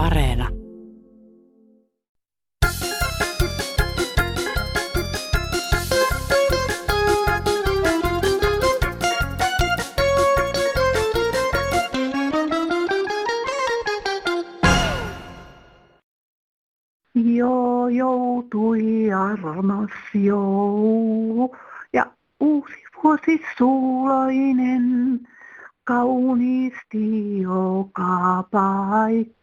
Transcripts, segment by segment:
Areena. Jo joutui armas joulu ja uusi vuosi suloinen kauniisti joka paikka.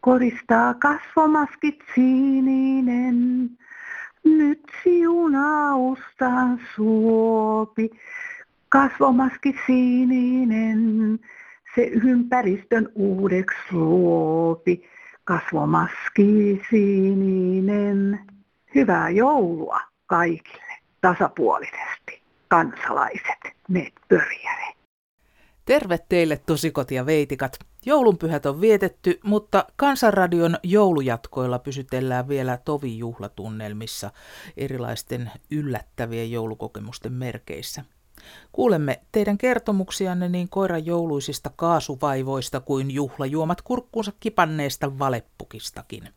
Koristaa kasvomaskit sininen, nyt siunaustaan suopi. Kasvomaskit sininen, se ympäristön uudeksi luopi. Kasvomaski sininen. Hyvää joulua kaikille tasapuolisesti, kansalaiset, me pörjäre. Terve teille tosikot ja veitikat. Joulunpyhät on vietetty, mutta Kansanradion joulujatkoilla pysytellään vielä tovi juhlatunnelmissa erilaisten yllättävien joulukokemusten merkeissä. Kuulemme teidän kertomuksianne niin koiran jouluisista kaasuvaivoista kuin juhlajuomat kurkkuunsa kipanneesta valeppukistakin.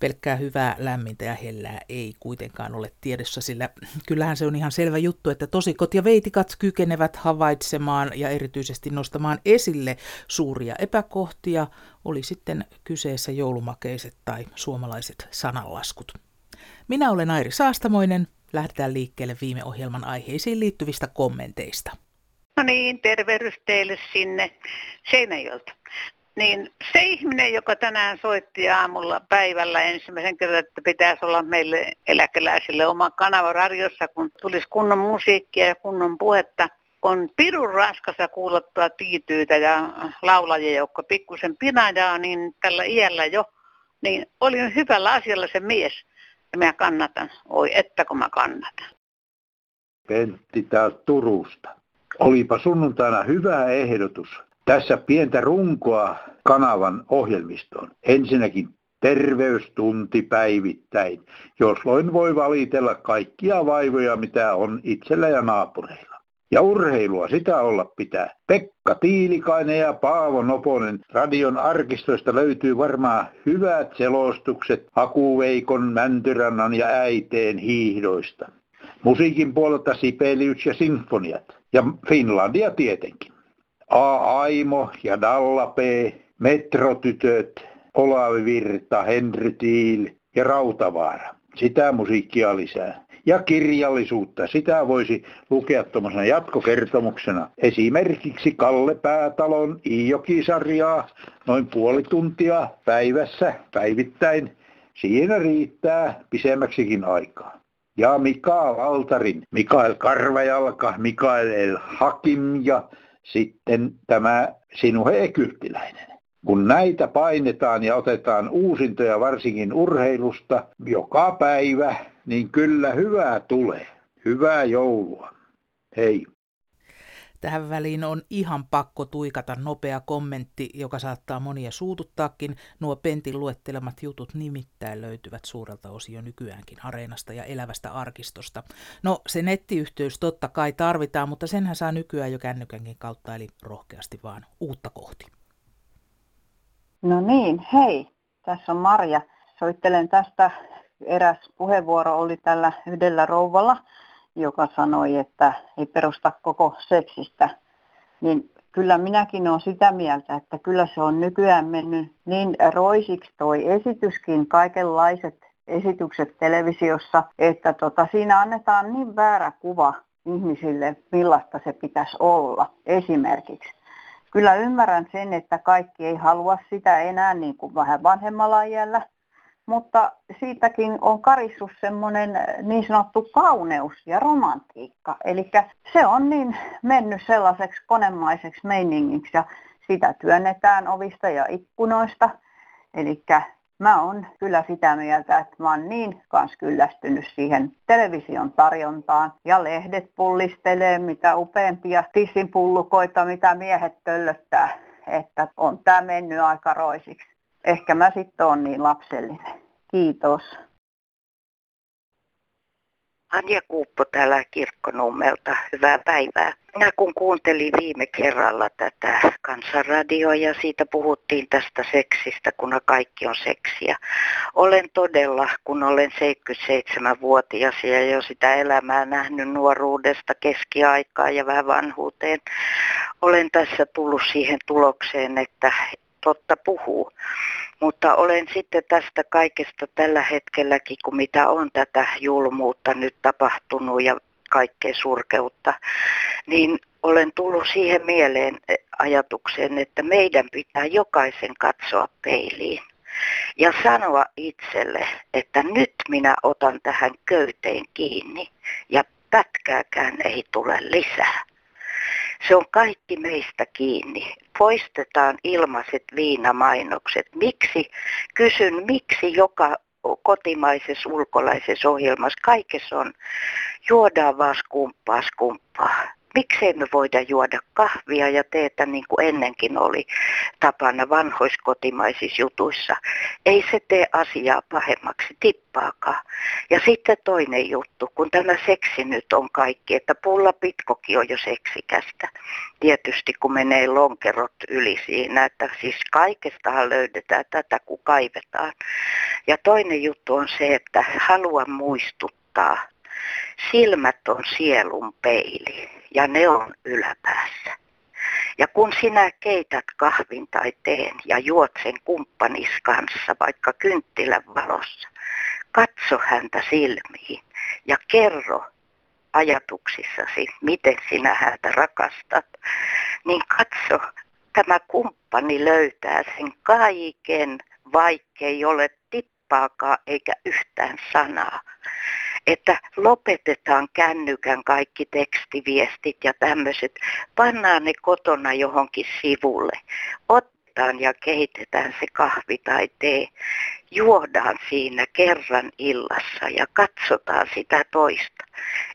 Pelkkää hyvää, lämmintä ja hellää ei kuitenkaan ole tiedossa, sillä kyllähän se on ihan selvä juttu, että tosikot ja veitikat kykenevät havaitsemaan ja erityisesti nostamaan esille suuria epäkohtia, oli sitten kyseessä joulumakeiset tai suomalaiset sananlaskut. Minä olen Airi Saastamoinen, lähdetään liikkeelle viime ohjelman aiheisiin liittyvistä kommenteista. No niin, tervehdys teille sinne Seinäjöltä. Niin se ihminen, joka tänään soitti aamulla päivällä ensimmäisen kerran, että pitäisi olla meille eläkeläisille oma kanava radiossa, kun tulisi kunnon musiikkia ja kunnon puhetta, on pirun raskassa kuulottua tiityytä ja laulajia, jotka pikkusen pinajaa, niin tällä iällä jo, niin oli hyvällä asialla se mies. Ja minä kannatan. Oi, että kun mä kannatan. Pentti täältä Turusta. Olipa sunnuntaina hyvä ehdotus. Tässä pientä runkoa kanavan ohjelmistoon. Ensinnäkin terveystunti päivittäin, josloin voi valitella kaikkia vaivoja, mitä on itsellä ja naapureilla. Ja urheilua sitä olla pitää. Pekka Tiilikainen ja Paavo Noponen radion arkistoista löytyy varmaan hyvät selostukset Akuveikon, Mäntyrannan ja Äiteen hiihdoista. Musiikin puolelta Sibelius ja Sinfoniat. Ja Finlandia tietenkin. A. Aimo ja Dalla P. Metrotytöt, Olavi Virta, Henry Tiil ja Rautavaara. Sitä musiikkia lisää ja kirjallisuutta. Sitä voisi lukea tuommoisena jatkokertomuksena. Esimerkiksi Kalle Päätalon Iijoki-sarjaa noin puoli tuntia päivässä päivittäin. Siinä riittää pisemmäksikin aikaa. Ja Mikael Altarin, Mikael Karvajalka, Mikael El Hakim ja sitten tämä Sinuhe Ekyltiläinen. Kun näitä painetaan ja otetaan uusintoja varsinkin urheilusta joka päivä, niin kyllä hyvää tulee. Hyvää joulua. Hei. Tähän väliin on ihan pakko tuikata nopea kommentti, joka saattaa monia suututtaakin. Nuo Pentin luettelemat jutut nimittäin löytyvät suurelta osin jo nykyäänkin areenasta ja elävästä arkistosta. No se nettiyhteys totta kai tarvitaan, mutta senhän saa nykyään jo kännykänkin kautta, eli rohkeasti vaan uutta kohti. No niin, hei. Tässä on Marja. Soittelen tästä. Eräs puheenvuoro oli tällä yhdellä rouvalla, joka sanoi, että ei perusta koko seksistä. Niin kyllä minäkin olen sitä mieltä, että kyllä se on nykyään mennyt niin roisiksi toi esityskin, kaikenlaiset esitykset televisiossa, että tota, siinä annetaan niin väärä kuva ihmisille, millaista se pitäisi olla esimerkiksi kyllä ymmärrän sen, että kaikki ei halua sitä enää niin kuin vähän vanhemmalla iällä, mutta siitäkin on karissut semmoinen niin sanottu kauneus ja romantiikka. Eli se on niin mennyt sellaiseksi konemaiseksi meiningiksi ja sitä työnnetään ovista ja ikkunoista. Eli mä oon kyllä sitä mieltä, että mä oon niin kans kyllästynyt siihen television tarjontaan. Ja lehdet pullistelee mitä upeampia tissinpullukoita, mitä miehet töllöttää. Että on tää mennyt aika roisiksi. Ehkä mä sitten oon niin lapsellinen. Kiitos. Anja Kuuppo täällä Kirkkonummelta. Hyvää päivää. Minä kun kuuntelin viime kerralla tätä kansanradioa ja siitä puhuttiin tästä seksistä, kun kaikki on seksiä. Olen todella, kun olen 77-vuotias ja jo sitä elämää nähnyt nuoruudesta keskiaikaa ja vähän vanhuuteen, olen tässä tullut siihen tulokseen, että totta puhuu. Mutta olen sitten tästä kaikesta tällä hetkelläkin, kun mitä on tätä julmuutta nyt tapahtunut ja kaikkea surkeutta, niin olen tullut siihen mieleen ajatukseen, että meidän pitää jokaisen katsoa peiliin ja sanoa itselle, että nyt minä otan tähän köyteen kiinni ja pätkääkään ei tule lisää. Se on kaikki meistä kiinni. Poistetaan ilmaiset viinamainokset. Miksi, kysyn, miksi joka kotimaisessa ulkolaisessa ohjelmassa kaikessa on juodaan vaan skumppaa skumppaa miksei me voida juoda kahvia ja teetä niin kuin ennenkin oli tapana vanhoiskotimaisissa jutuissa. Ei se tee asiaa pahemmaksi tippaakaan. Ja sitten toinen juttu, kun tämä seksi nyt on kaikki, että pulla pitkokin on jo seksikästä. Tietysti kun menee lonkerot yli siinä, että siis kaikestahan löydetään tätä kun kaivetaan. Ja toinen juttu on se, että haluan muistuttaa, silmät on sielun peili ja ne on yläpäässä. Ja kun sinä keität kahvin tai teen ja juot sen kumppanis kanssa vaikka kynttilän valossa, katso häntä silmiin ja kerro ajatuksissasi, miten sinä häntä rakastat, niin katso, tämä kumppani löytää sen kaiken, vaikkei ole tippaakaan eikä yhtään sanaa että lopetetaan kännykän kaikki tekstiviestit ja tämmöiset, pannaan ne kotona johonkin sivulle, otetaan ja keitetään se kahvi tai tee, juodaan siinä kerran illassa ja katsotaan sitä toista.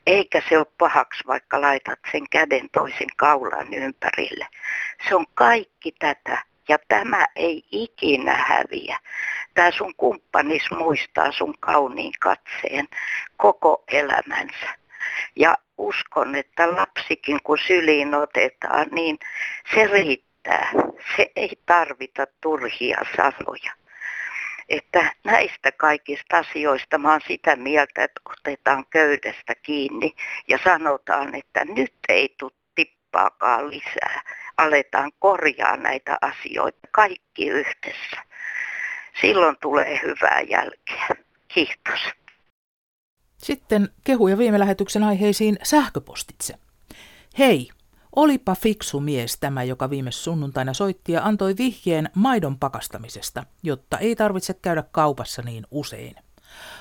Eikä se ole pahaksi, vaikka laitat sen käden toisen kaulan ympärille. Se on kaikki tätä ja tämä ei ikinä häviä. Tämä sun kumppanis muistaa sun kauniin katseen koko elämänsä. Ja uskon, että lapsikin kun syliin otetaan, niin se riittää. Se ei tarvita turhia sanoja. Että näistä kaikista asioista mä oon sitä mieltä, että otetaan köydestä kiinni ja sanotaan, että nyt ei tule tippaakaan lisää aletaan korjaa näitä asioita kaikki yhdessä. Silloin tulee hyvää jälkeä. Kiitos. Sitten kehuja viime lähetyksen aiheisiin sähköpostitse. Hei, olipa fiksu mies tämä, joka viime sunnuntaina soitti ja antoi vihjeen maidon pakastamisesta, jotta ei tarvitse käydä kaupassa niin usein.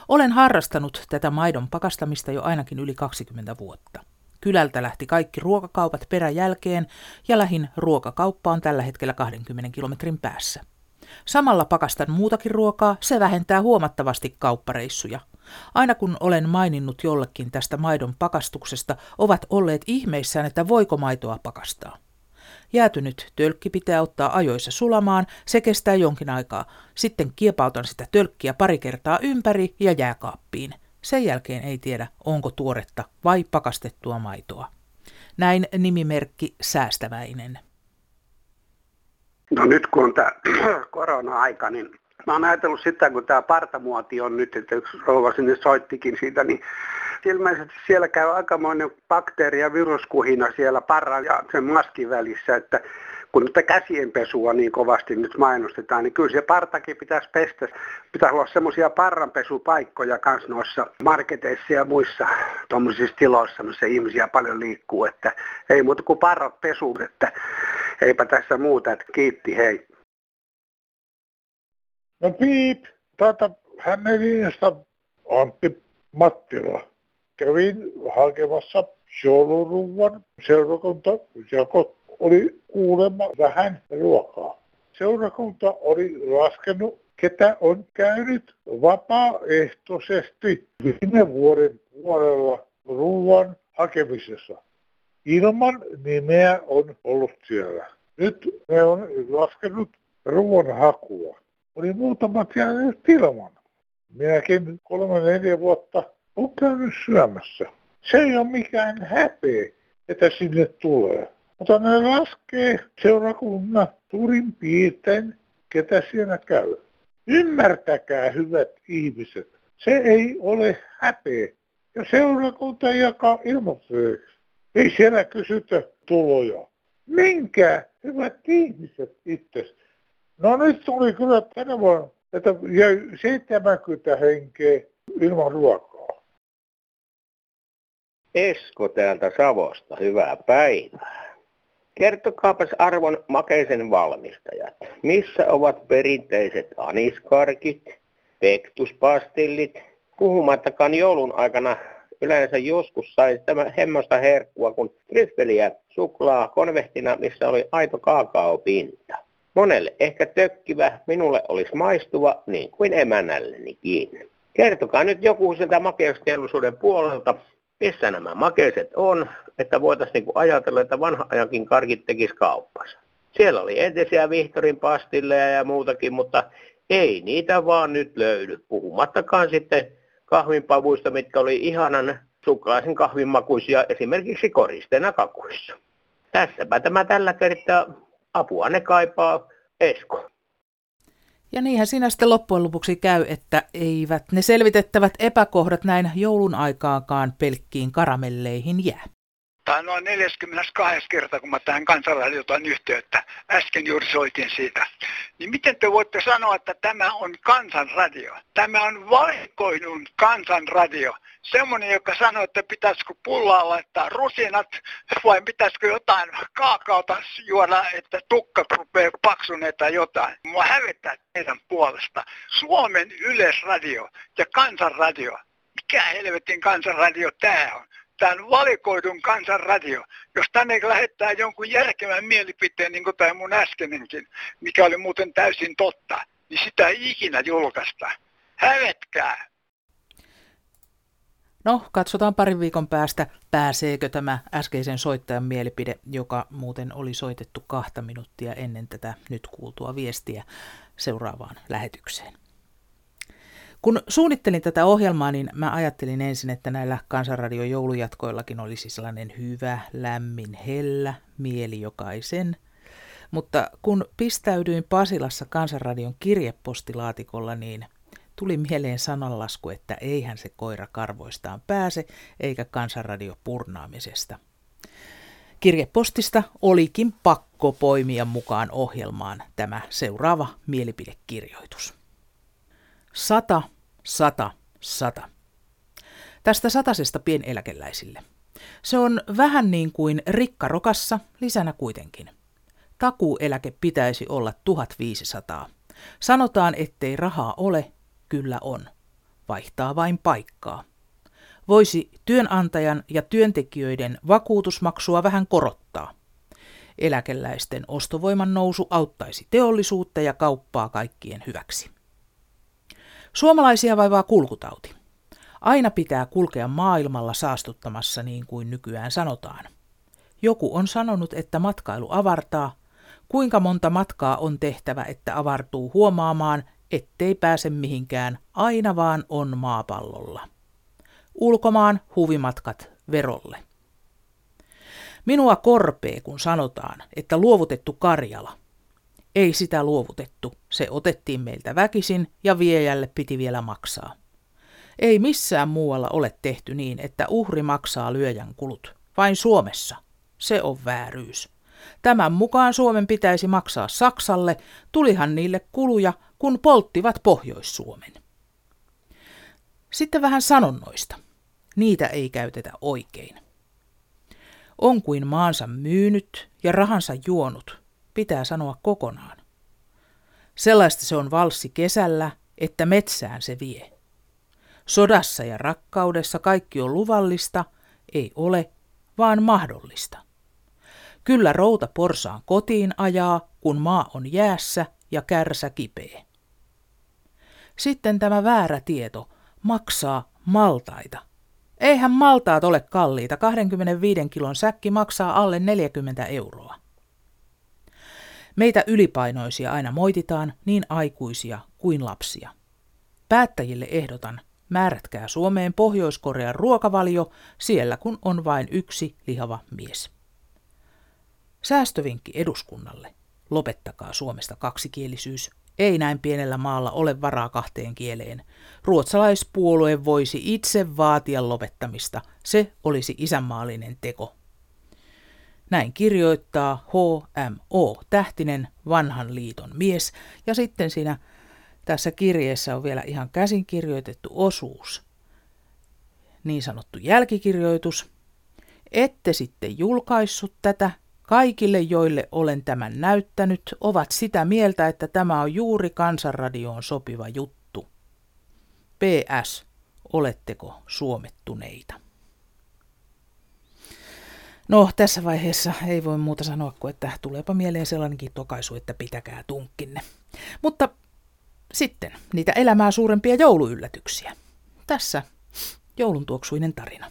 Olen harrastanut tätä maidon pakastamista jo ainakin yli 20 vuotta. Kylältä lähti kaikki ruokakaupat peräjälkeen ja lähin ruokakauppa on tällä hetkellä 20 kilometrin päässä. Samalla pakastan muutakin ruokaa, se vähentää huomattavasti kauppareissuja. Aina kun olen maininnut jollekin tästä maidon pakastuksesta, ovat olleet ihmeissään, että voiko maitoa pakastaa. Jäätynyt tölkki pitää ottaa ajoissa sulamaan, se kestää jonkin aikaa. Sitten kiepautan sitä tölkkiä pari kertaa ympäri ja jääkaappiin. Sen jälkeen ei tiedä, onko tuoretta vai pakastettua maitoa. Näin nimimerkki Säästäväinen. No nyt kun on tämä korona-aika, niin mä oon ajatellut sitä, kun tämä partamuoti on nyt, että yksi rouva sinne soittikin siitä, niin ilmeisesti siellä käy aikamoinen bakteeri- ja viruskuhina siellä parran ja sen maskin välissä, että kun nyt käsienpesua niin kovasti nyt mainostetaan, niin kyllä se partakin pitäisi pestä. Pitää olla semmoisia parranpesupaikkoja myös noissa marketeissa ja muissa tuommoisissa tiloissa, missä ihmisiä paljon liikkuu, että ei muuta kuin parrat pesu, että eipä tässä muuta, että kiitti, hei. No piip, tätä Hämeenlinnasta Antti Mattila. Kävin hakemassa jouluruuan seurakunta jako oli kuulemma vähän ruokaa. Seurakunta oli laskenut, ketä on käynyt vapaaehtoisesti viime vuoden puolella ruoan hakemisessa. Ilman nimeä on ollut siellä. Nyt ne on laskenut ruoan hakua. Oli muutamat jääneet ilman. Minäkin kolme neljä vuotta on käynyt syömässä. Se ei ole mikään häpeä, että sinne tulee. Mutta ne laskee seurakunnan turin piirtein, ketä siellä käy. Ymmärtäkää, hyvät ihmiset, se ei ole häpeä. Ja seurakunta jakaa ilmapyöksi. Ei siellä kysytä tuloja. Minkä, hyvät ihmiset itse. No nyt tuli kyllä tänä vuonna, että jäi 70 henkeä ilman ruokaa. Esko täältä Savosta, hyvää päivää. Kertokaapas arvon makeisen valmistajat, missä ovat perinteiset aniskarkit, pektuspastillit, puhumattakaan joulun aikana yleensä joskus sai tämä hemmosta herkkua, kun tryffeliä suklaa konvehtina, missä oli aito kaakaopinta. Monelle ehkä tökkivä, minulle olisi maistuva, niin kuin emännällenikin. Kertokaa nyt joku sieltä makeusteollisuuden puolelta, missä nämä makeiset on, että voitaisiin niinku ajatella, että vanha ajankin karkit tekisi kauppansa. Siellä oli entisiä Vihtorin pastilleja ja muutakin, mutta ei niitä vaan nyt löydy. Puhumattakaan sitten kahvinpavuista, mitkä oli ihanan suklaisen kahvinmakuisia esimerkiksi koristeena kakuissa. Tässäpä tämä tällä kertaa. Apua ne kaipaa Esko. Ja niinhän siinä sitten loppujen lopuksi käy, että eivät ne selvitettävät epäkohdat näin joulun aikaakaan pelkkiin karamelleihin jää. Tämä on noin 42. kerta, kun mä tähän kansanradiotaan yhteyttä. Äsken juuri soitin siitä. Niin miten te voitte sanoa, että tämä on kansanradio? Tämä on valikoidun kansanradio. Semmoinen, joka sanoo, että pitäisikö pullaa laittaa rusinat vai pitäisikö jotain kaakaota juoda, että tukka rupeaa paksuneet tai jotain. Mua hävettää teidän puolesta. Suomen yleisradio ja kansanradio. Mikä helvetin kansanradio tämä on? Tämän valikoidun kansanradio. Jos tänne lähettää jonkun järkevän mielipiteen, niin kuin tämä mun äskenenkin, mikä oli muuten täysin totta, niin sitä ei ikinä julkaista. Hävetkää! No, katsotaan parin viikon päästä, pääseekö tämä äskeisen soittajan mielipide, joka muuten oli soitettu kahta minuuttia ennen tätä nyt kuultua viestiä seuraavaan lähetykseen. Kun suunnittelin tätä ohjelmaa, niin mä ajattelin ensin, että näillä Kansanradion joulujatkoillakin olisi sellainen hyvä, lämmin, hellä mieli jokaisen. Mutta kun pistäydyin Pasilassa Kansanradion kirjepostilaatikolla, niin tuli mieleen sananlasku, että eihän se koira karvoistaan pääse, eikä Kansanradio purnaamisesta. Kirjepostista olikin pakko poimia mukaan ohjelmaan tämä seuraava mielipidekirjoitus. Sata, sata, sata. Tästä satasesta pieneläkeläisille. Se on vähän niin kuin rikkarokassa, lisänä kuitenkin. Takuueläke pitäisi olla 1500. Sanotaan, ettei rahaa ole, kyllä on. Vaihtaa vain paikkaa. Voisi työnantajan ja työntekijöiden vakuutusmaksua vähän korottaa. Eläkeläisten ostovoiman nousu auttaisi teollisuutta ja kauppaa kaikkien hyväksi. Suomalaisia vaivaa kulkutauti. Aina pitää kulkea maailmalla saastuttamassa niin kuin nykyään sanotaan. Joku on sanonut, että matkailu avartaa. Kuinka monta matkaa on tehtävä, että avartuu huomaamaan, ettei pääse mihinkään, aina vaan on maapallolla. Ulkomaan huvimatkat verolle. Minua korpee, kun sanotaan, että luovutettu Karjala ei sitä luovutettu. Se otettiin meiltä väkisin ja viejälle piti vielä maksaa. Ei missään muualla ole tehty niin, että uhri maksaa lyöjän kulut. Vain Suomessa. Se on vääryys. Tämän mukaan Suomen pitäisi maksaa Saksalle, tulihan niille kuluja, kun polttivat Pohjois-Suomen. Sitten vähän sanonnoista. Niitä ei käytetä oikein. On kuin maansa myynyt ja rahansa juonut, pitää sanoa kokonaan. Sellaista se on valssi kesällä, että metsään se vie. Sodassa ja rakkaudessa kaikki on luvallista, ei ole, vaan mahdollista. Kyllä routa porsaan kotiin ajaa, kun maa on jäässä ja kärsä kipeä. Sitten tämä väärä tieto maksaa maltaita. Eihän maltaat ole kalliita, 25 kilon säkki maksaa alle 40 euroa. Meitä ylipainoisia aina moititaan, niin aikuisia kuin lapsia. Päättäjille ehdotan, Määrätkää Suomeen Pohjois-Korean ruokavalio siellä, kun on vain yksi lihava mies. Säästövinkki eduskunnalle. Lopettakaa Suomesta kaksikielisyys. Ei näin pienellä maalla ole varaa kahteen kieleen. Ruotsalaispuolue voisi itse vaatia lopettamista. Se olisi isänmaallinen teko. Näin kirjoittaa HMO Tähtinen, vanhan liiton mies, ja sitten siinä tässä kirjeessä on vielä ihan käsin kirjoitettu osuus. Niin sanottu jälkikirjoitus. Ette sitten julkaissut tätä. Kaikille, joille olen tämän näyttänyt, ovat sitä mieltä, että tämä on juuri kansanradioon sopiva juttu. PS. Oletteko suomettuneita? No, tässä vaiheessa ei voi muuta sanoa kuin, että tuleepa mieleen sellainenkin tokaisu, että pitäkää tunkkinne. Mutta sitten niitä elämää suurempia jouluyllätyksiä. Tässä joulun tuoksuinen tarina.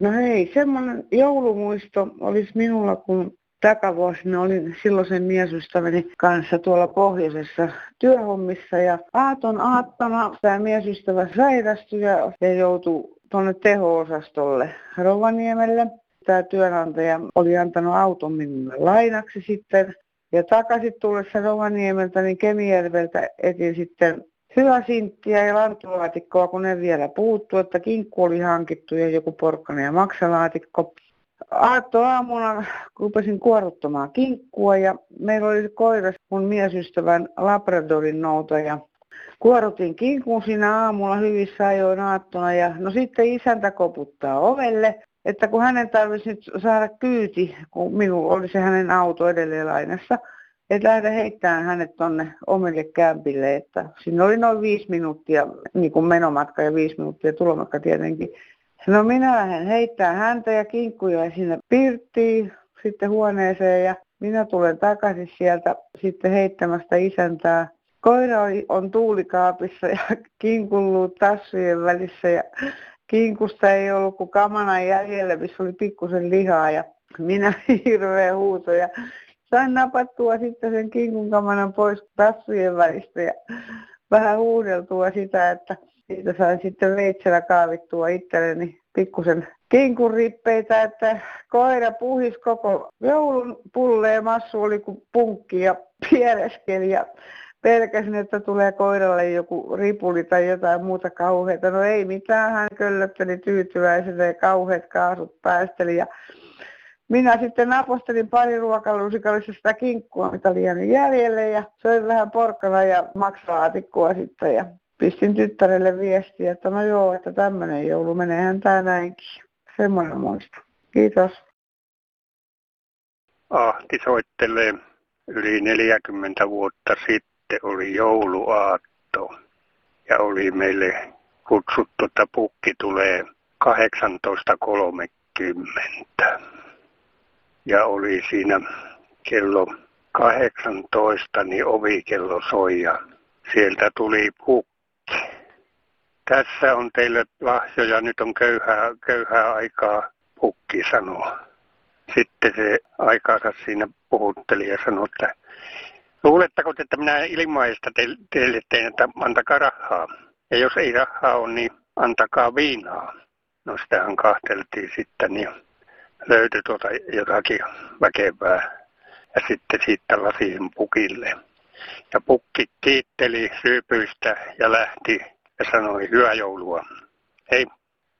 No hei, semmoinen joulumuisto olisi minulla, kun takavuosina olin silloisen miesystäväni kanssa tuolla pohjoisessa työhommissa ja aaton aattona tämä miesystävä sairastui ja, joutui tuonne teho-osastolle Rovaniemelle. Tämä työnantaja oli antanut auton minulle lainaksi sitten. Ja takaisin tullessa Rovaniemeltä, niin Kemijärveltä etin sitten sinttiä ja lantulaatikkoa, kun ne vielä puuttu, että kinkku oli hankittu ja joku porkkana ja maksalaatikko. Aatto aamuna rupesin kuoruttamaan kinkkua ja meillä oli koiras mun miesystävän Labradorin noutaja Kuorutin kinkun siinä aamulla hyvissä ajoin aattona ja no sitten isäntä koputtaa ovelle, että kun hänen tarvitsisi nyt saada kyyti, kun minulla oli se hänen auto edelleen lainassa, että lähde heittämään hänet tonne omille kämpille, että siinä oli noin viisi minuuttia niin kuin menomatka ja viisi minuuttia tulomatka tietenkin. No minä lähden heittämään häntä ja kinkkuja sinne pirttiin, sitten huoneeseen ja minä tulen takaisin sieltä sitten heittämästä isäntää Koira on tuulikaapissa ja kinkullut tassujen välissä ja kinkusta ei ollut kuin kamana jäljellä, missä oli pikkusen lihaa ja minä hirveä huuto ja sain napattua sitten sen kinkun kamanan pois tassujen välistä ja vähän huudeltua sitä, että siitä sain sitten veitsellä kaavittua itselleni pikkusen kinkun rippeitä, että koira puhis koko joulun pulleen massu oli kuin punkki ja piereskeli ja pelkäsin, että tulee koiralle joku ripuli tai jotain muuta kauheita. No ei mitään, hän köllötteli tyytyväisenä ja kauheat kaasut päästeli. Ja minä sitten apostelin pari ruokalusikallista sitä kinkkua, mitä oli jäljelle ja söin vähän porkkana ja maksalaatikkoa sitten ja pistin tyttärelle viestiä, että no joo, että tämmöinen joulu meneehän tää näinkin. Semmoinen muista. Kiitos. Ahti soittelee yli 40 vuotta sitten sitten oli jouluaatto ja oli meille kutsuttu, että pukki tulee 18.30. Ja oli siinä kello 18, niin ovikello soi ja sieltä tuli pukki. Tässä on teille lahjoja, nyt on köyhää, köyhää aikaa, pukki sanoo. Sitten se aikansa siinä puhutteli ja sanoi, että Luuletteko, että minä ilmaista teille tein, että antakaa rahaa. Ja jos ei rahaa ole, niin antakaa viinaa. No sitähän kahteltiin sitten, niin löytyi tuota jotakin väkevää. Ja sitten siitä lasien pukille. Ja pukki kiitteli syypyistä ja lähti ja sanoi hyvää joulua. Ei,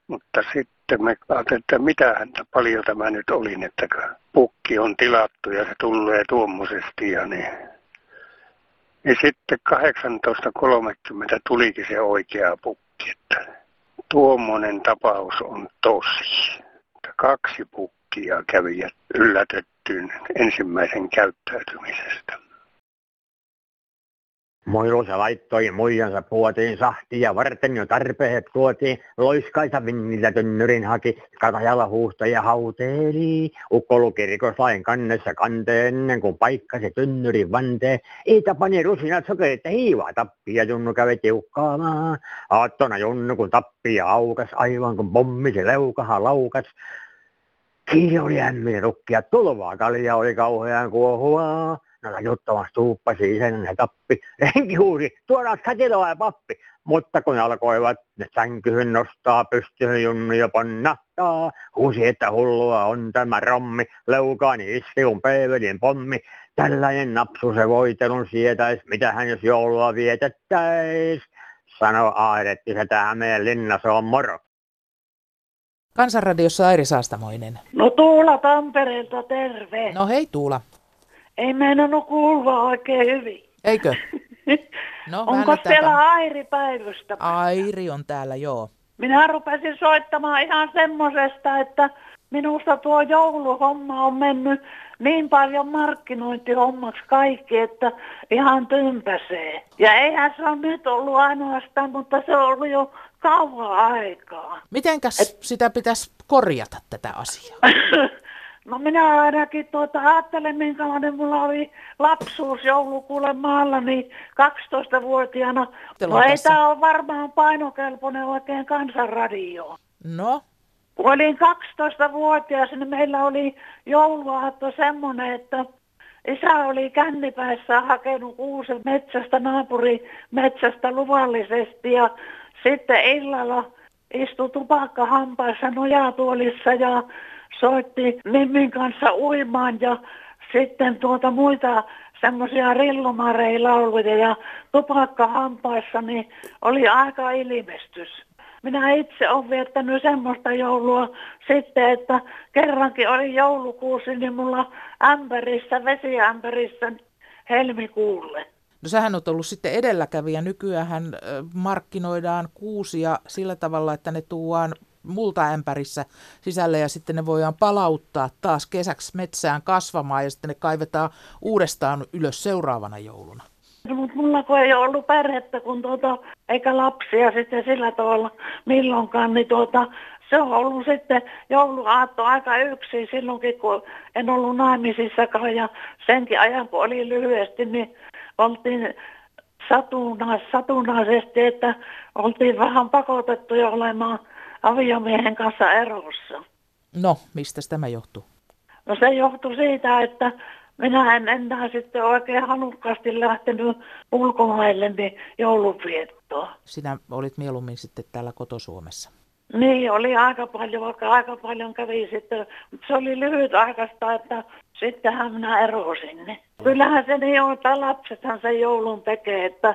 mutta sitten me ajattelin, että mitä häntä paljon tämä nyt oli, että pukki on tilattu ja se tulee tuommoisesti ja niin niin sitten 18.30 tulikin se oikea pukki, että tuommoinen tapaus on tosi. Kaksi pukkia kävi yllätettyyn ensimmäisen käyttäytymisestä. Moilusa laittoi muijansa puotiin sahtia varten jo tarpeet tuotiin. Loiskaisa vinnillä tynnyrin haki, katajalla huusta ja hauteeli. Ukko luki rikoslain kannessa kanteen ennen kuin paikkasi tynnyrin vanteen. Iitä pani rusinat sokeita hiivaa tappia, Junnu kävi tiukkaamaan. Aattona Junnu kun tappia aukas, aivan kun pommi se leukaha laukas. Kiiri oli ämmin rukkia tulvaa, kalja oli kauhean kuohuvaa. Ikkunalla juttamassa tuuppasi isän ja tappi. Renki huusi, tuodaan kätilöä ja pappi. Mutta kun alkoivat ne sänkyyn nostaa pystyyn junnu ja ponnahtaa, huusi, että hullua on tämä rommi, leukaani iskiun peivelin pommi. Tällainen napsu se voitelun sietäis, hän jos joulua vietettäis. Sano Airetti, se tää meidän linnassa on moro. Kansanradiossa Airi Saastamoinen. No Tuula Tampereelta, terve. No hei Tuula. Ei meinannut kuulua oikein hyvin. Eikö? No, Onko siellä tämän... Airi päivystä? Airi on täällä, joo. Minä rupesin soittamaan ihan semmosesta, että minusta tuo jouluhomma on mennyt niin paljon markkinointihommaksi kaikki, että ihan tympäsee. Ja eihän se ole nyt ollut ainoastaan, mutta se on ollut jo kauan aikaa. Mitenkäs Et... sitä pitäisi korjata tätä asiaa? No minä ainakin tuota, ajattelen, minkälainen mulla oli lapsuus joulukuulle maalla, niin 12-vuotiaana. No ei tämä ole varmaan painokelpoinen oikein kansanradio. No? Kun olin 12-vuotias, niin meillä oli jouluaatto semmoinen, että isä oli kännipäissä hakenut kuusen metsästä, naapuri metsästä luvallisesti ja sitten illalla istui tupakka hampaissa nojatuolissa ja soitti Mimmin kanssa uimaan ja sitten tuota muita semmoisia rillumareilauluja ja tupakka hampaissa, niin oli aika ilmestys. Minä itse olen viettänyt semmoista joulua sitten, että kerrankin oli joulukuusi, niin mulla ämpärissä, vesiämpärissä helmikuulle. No sähän on ollut sitten edelläkävijä. Nykyään markkinoidaan kuusia sillä tavalla, että ne tuodaan multaämpärissä sisälle ja sitten ne voidaan palauttaa taas kesäksi metsään kasvamaan ja sitten ne kaivetaan uudestaan ylös seuraavana jouluna. No, mutta mulla kun ei ollut perhettä, kun tuota, eikä lapsia sitten sillä tavalla milloinkaan, niin tuota, se on ollut sitten jouluaatto aika yksin silloinkin, kun en ollut naimisissakaan ja senkin ajan, kun oli lyhyesti, niin oltiin satunnaisesti, että oltiin vähän pakotettuja olemaan aviomiehen kanssa erossa. No, mistä tämä johtuu? No se johtuu siitä, että minä en enää sitten oikein halukkaasti lähtenyt ulkomaille niin joulunviettoon. Sinä olit mieluummin sitten täällä kotosuomessa. Niin, oli aika paljon, vaikka aika paljon kävi sitten. Mutta se oli lyhyt aikaista, että sittenhän minä erosin. Kyllähän se niin on, että lapsethan sen joulun tekee, että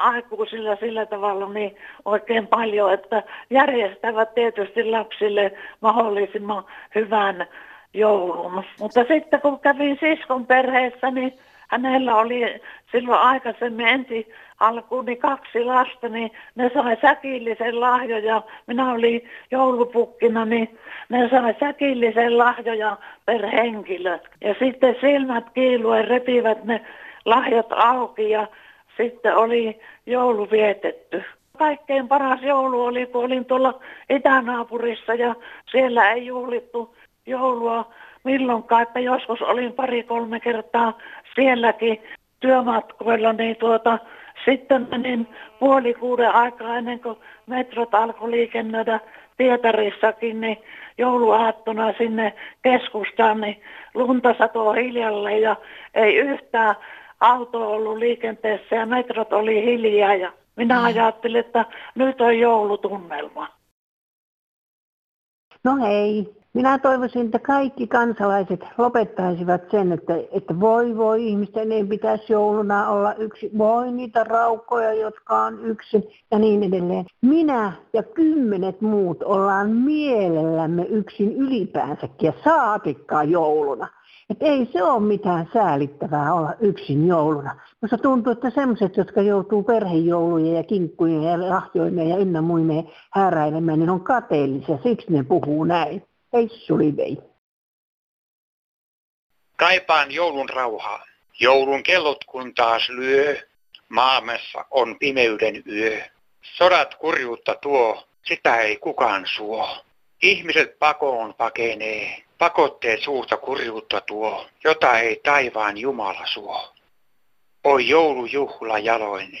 aikuisilla sillä tavalla niin oikein paljon, että järjestävät tietysti lapsille mahdollisimman hyvän joulun. Mutta sitten kun kävin siskon perheessä, niin hänellä oli silloin aikaisemmin ensi alkuun niin kaksi lasta, niin ne sai säkillisen lahjoja. Minä olin joulupukkina, niin ne sai säkillisen lahjoja per henkilö. Ja sitten silmät kiiluen repivät ne lahjat auki ja sitten oli joulu vietetty. Kaikkein paras joulu oli, kun olin tuolla itänaapurissa ja siellä ei juhlittu joulua milloinkaan, että joskus olin pari-kolme kertaa sielläkin työmatkoilla, niin tuota, sitten menin puoli kuuden aikaa ennen kuin metrot alkoi liikennöidä Pietarissakin, niin jouluaattona sinne keskustaan, niin lunta satoi hiljalle ja ei yhtään auto ollut liikenteessä ja metrot oli hiljaa ja minä mm. ajattelin, että nyt on joulutunnelma. No hei, minä toivoisin, että kaikki kansalaiset lopettaisivat sen, että, että voi voi ihmisten ei pitäisi jouluna olla yksi. Voi niitä raukkoja, jotka on yksin ja niin edelleen. Minä ja kymmenet muut ollaan mielellämme yksin ylipäänsäkin ja saatikkaa jouluna. Että ei se ole mitään säälittävää olla yksin jouluna. Minusta tuntuu, että sellaiset, jotka joutuu perhejoulujen ja kinkkujen ja lahjoineen ja ynnä muineen hääräilemään, niin on kateellisia. Siksi ne puhuu näin. Ei sulivei. Kaipaan joulun rauhaa. Joulun kellot kun taas lyö, maamessa on pimeyden yö. Sodat kurjuutta tuo, sitä ei kukaan suo. Ihmiset pakoon pakenee, pakotteet suurta kurjuutta tuo, jota ei taivaan Jumala suo. Oi joulujuhla jaloin,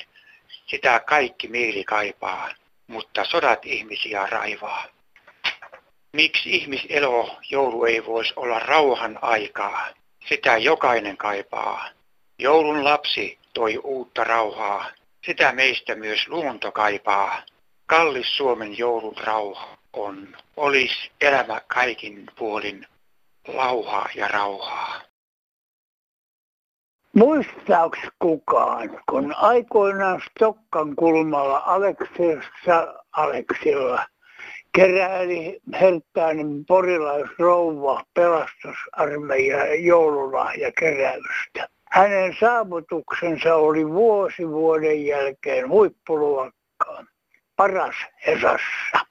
sitä kaikki mieli kaipaa, mutta sodat ihmisiä raivaa. Miksi ihmiselo joulu ei voisi olla rauhan aikaa? Sitä jokainen kaipaa. Joulun lapsi toi uutta rauhaa, sitä meistä myös luonto kaipaa. Kallis Suomen joulun rauha on, olis elämä kaikin puolin lauhaa ja rauhaa. Muistaaks kukaan, kun aikoinaan Stokkan kulmalla Aleksissa Aleksilla keräili herttainen porilaisrouva pelastusarmeija joululahjakeräystä. Hänen saavutuksensa oli vuosi vuoden jälkeen huippuluokkaan, paras Hesassa.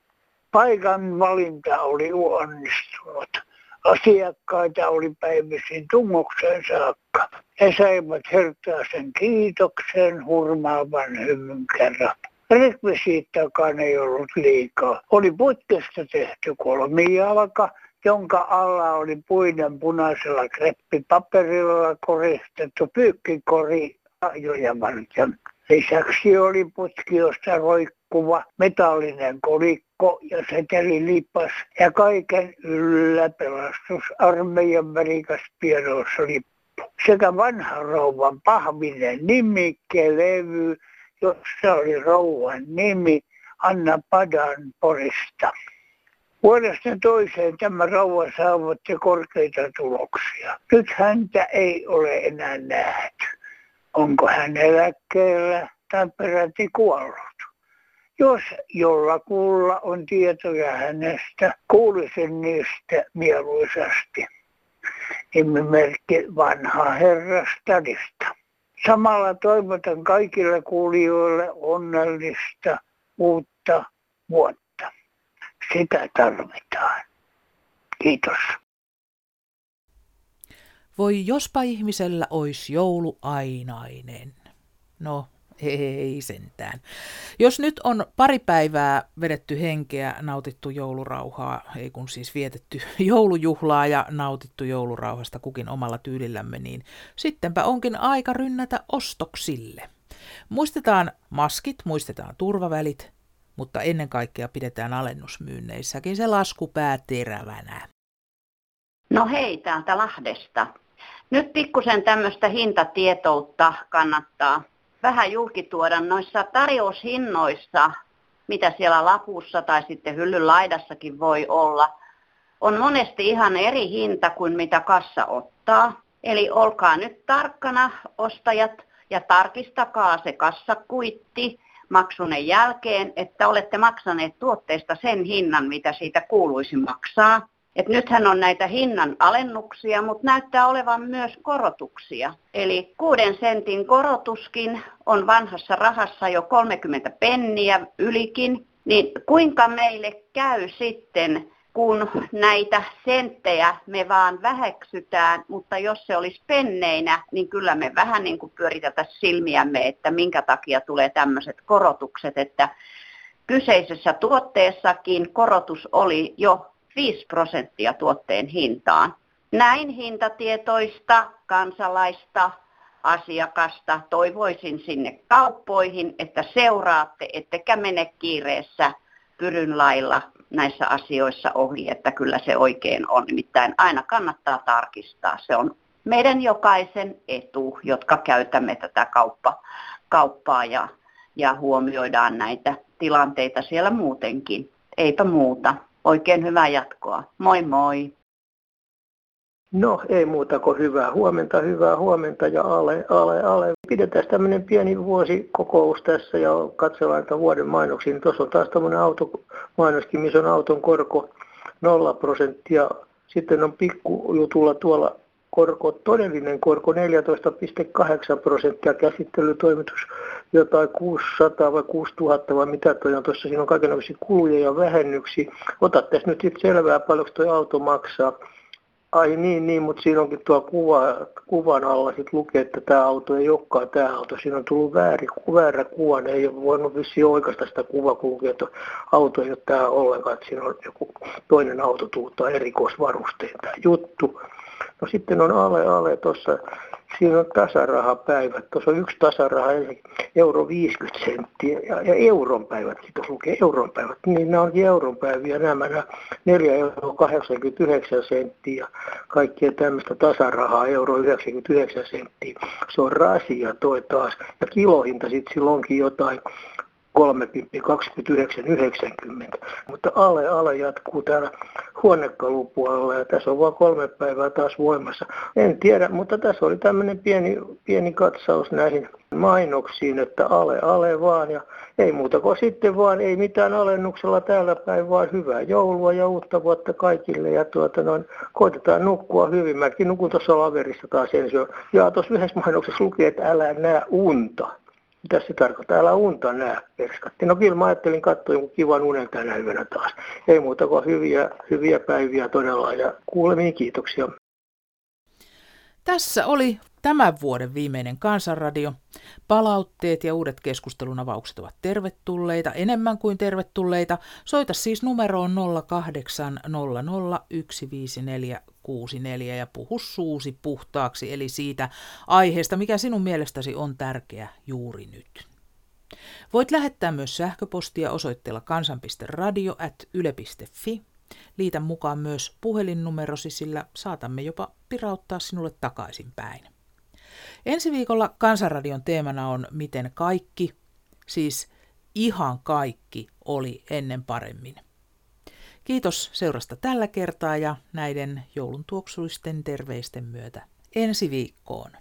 Paikan valinta oli onnistunut. Asiakkaita oli päivisin tungokseen saakka. He saivat hertaisen kiitoksen hurmaavan hymyn kerran. Rekvisiittakaan ei ollut liikaa. Oli putkesta tehty kolmijalka, jonka alla oli puinen punaisella kreppipaperilla koristettu pyykkikori ajoja varten. Lisäksi oli putkiosta roikkuva metallinen kolikko ja setelilipas ja kaiken yllä pelastusarmeijan värikäs lippu. Sekä vanha rouvan pahvinen nimikkelevy, jossa oli rouvan nimi Anna Padan Porista. Vuodesta toiseen tämä rouva saavutti korkeita tuloksia. Nyt häntä ei ole enää nähty. Onko hän eläkkeellä tai peräti kuollut? Jos jollakulla on tietoja hänestä, kuulisin niistä mieluisasti. Nimimerkki vanha herra stadista. Samalla toivotan kaikille kuulijoille onnellista uutta vuotta. Sitä tarvitaan. Kiitos. Voi jospa ihmisellä olisi joulu ainainen. No, ei sentään. Jos nyt on pari päivää vedetty henkeä, nautittu joulurauhaa, ei kun siis vietetty joulujuhlaa ja nautittu joulurauhasta kukin omalla tyylillämme, niin sittenpä onkin aika rynnätä ostoksille. Muistetaan maskit, muistetaan turvavälit, mutta ennen kaikkea pidetään alennusmyynneissäkin se laskupää terävänä. No hei täältä Lahdesta. Nyt pikkusen tämmöistä hintatietoutta kannattaa vähän julkituoda noissa tarjoushinnoissa, mitä siellä lapussa tai sitten hyllyn laidassakin voi olla, on monesti ihan eri hinta kuin mitä kassa ottaa. Eli olkaa nyt tarkkana ostajat ja tarkistakaa se kassakuitti maksunen jälkeen, että olette maksaneet tuotteesta sen hinnan, mitä siitä kuuluisi maksaa. Et nythän on näitä hinnan alennuksia, mutta näyttää olevan myös korotuksia. Eli kuuden sentin korotuskin on vanhassa rahassa jo 30 penniä ylikin. Niin kuinka meille käy sitten kun näitä senttejä me vaan väheksytään, mutta jos se olisi penneinä, niin kyllä me vähän niin kuin pyöritetä silmiämme, että minkä takia tulee tämmöiset korotukset, että kyseisessä tuotteessakin korotus oli jo 5 prosenttia tuotteen hintaan. Näin hintatietoista kansalaista, asiakasta toivoisin sinne kauppoihin, että seuraatte, ettekä mene kiireessä pyryn lailla näissä asioissa ohi, että kyllä se oikein on. Nimittäin aina kannattaa tarkistaa. Se on meidän jokaisen etu, jotka käytämme tätä kauppa, kauppaa ja, ja huomioidaan näitä tilanteita siellä muutenkin. Eipä muuta. Oikein hyvää jatkoa. Moi moi! No ei muuta kuin hyvää huomenta, hyvää huomenta ja ale, ale, ale. Pidetään tämmöinen pieni vuosikokous tässä ja katsellaan että vuoden mainoksia. Tuossa on taas tämmöinen automainoskin, missä on auton korko 0 prosenttia. Sitten on pikkujutulla tuolla korko, todellinen korko 14,8 prosenttia, käsittelytoimitus jotain 600 vai 6000 vai mitä toi on tuossa, siinä on kaikenlaisia kuluja ja vähennyksiä. Otat tässä nyt sitten selvää, paljonko tuo auto maksaa. Ai niin, niin, mutta siinä onkin tuo kuva, kuvan alla sit lukee, että tämä auto ei olekaan tämä auto. Siinä on tullut väärin, väärä kuva, ne ei ole voinut vissiin oikeasta sitä kuvaa, kun lukee, että auto ei ole tämä ollenkaan, että siinä on joku toinen auto tullut tai erikoisvarustein tämä juttu. No sitten on ale ale tuossa, siinä on tasarahapäivät. Tuossa on yksi tasaraha, euro 50 senttiä ja, ja euron päivät, tuossa lukee euron päivät. Niin nämä onkin euron päiviä nämä, nämä 4 euro 89 senttiä ja kaikkea tämmöistä tasarahaa, euro 99 senttiä. Se on rasia toi taas. Ja kilohinta sitten silloinkin jotain 3,29,90. Mutta ale ale jatkuu täällä huonekalupuolella ja tässä on vain kolme päivää taas voimassa. En tiedä, mutta tässä oli tämmöinen pieni, pieni katsaus näihin mainoksiin, että ale ale vaan ja ei muuta kuin sitten vaan, ei mitään alennuksella täällä päin, vaan hyvää joulua ja uutta vuotta kaikille ja tuota noin, koitetaan nukkua hyvin. Mäkin nukun tuossa laverissa taas ensin. Ja tuossa yhdessä mainoksessa luki, että älä näe unta. Mitä se tarkoittaa? Älä unta nää, perskatti. No kyllä mä ajattelin katsoa jonkun kivan unen tänä yönä taas. Ei muuta kuin hyviä, hyviä päiviä todella ja kuulemiin kiitoksia. Tässä oli tämän vuoden viimeinen Kansanradio. Palautteet ja uudet keskustelun avaukset ovat tervetulleita, enemmän kuin tervetulleita. Soita siis numeroon 0800 15464 ja puhu suusi puhtaaksi, eli siitä aiheesta, mikä sinun mielestäsi on tärkeä juuri nyt. Voit lähettää myös sähköpostia osoitteella kansan.radio.yle.fi. Liitä mukaan myös puhelinnumerosi, sillä saatamme jopa pirauttaa sinulle takaisinpäin. Ensi viikolla Kansanradion teemana on Miten kaikki, siis ihan kaikki oli ennen paremmin. Kiitos seurasta tällä kertaa ja näiden joulun tuoksuisten terveisten myötä ensi viikkoon.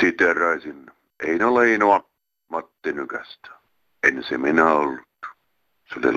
Siteraisin Eino Leinoa Matti Nykästä. Ensi minä ollut. Se oli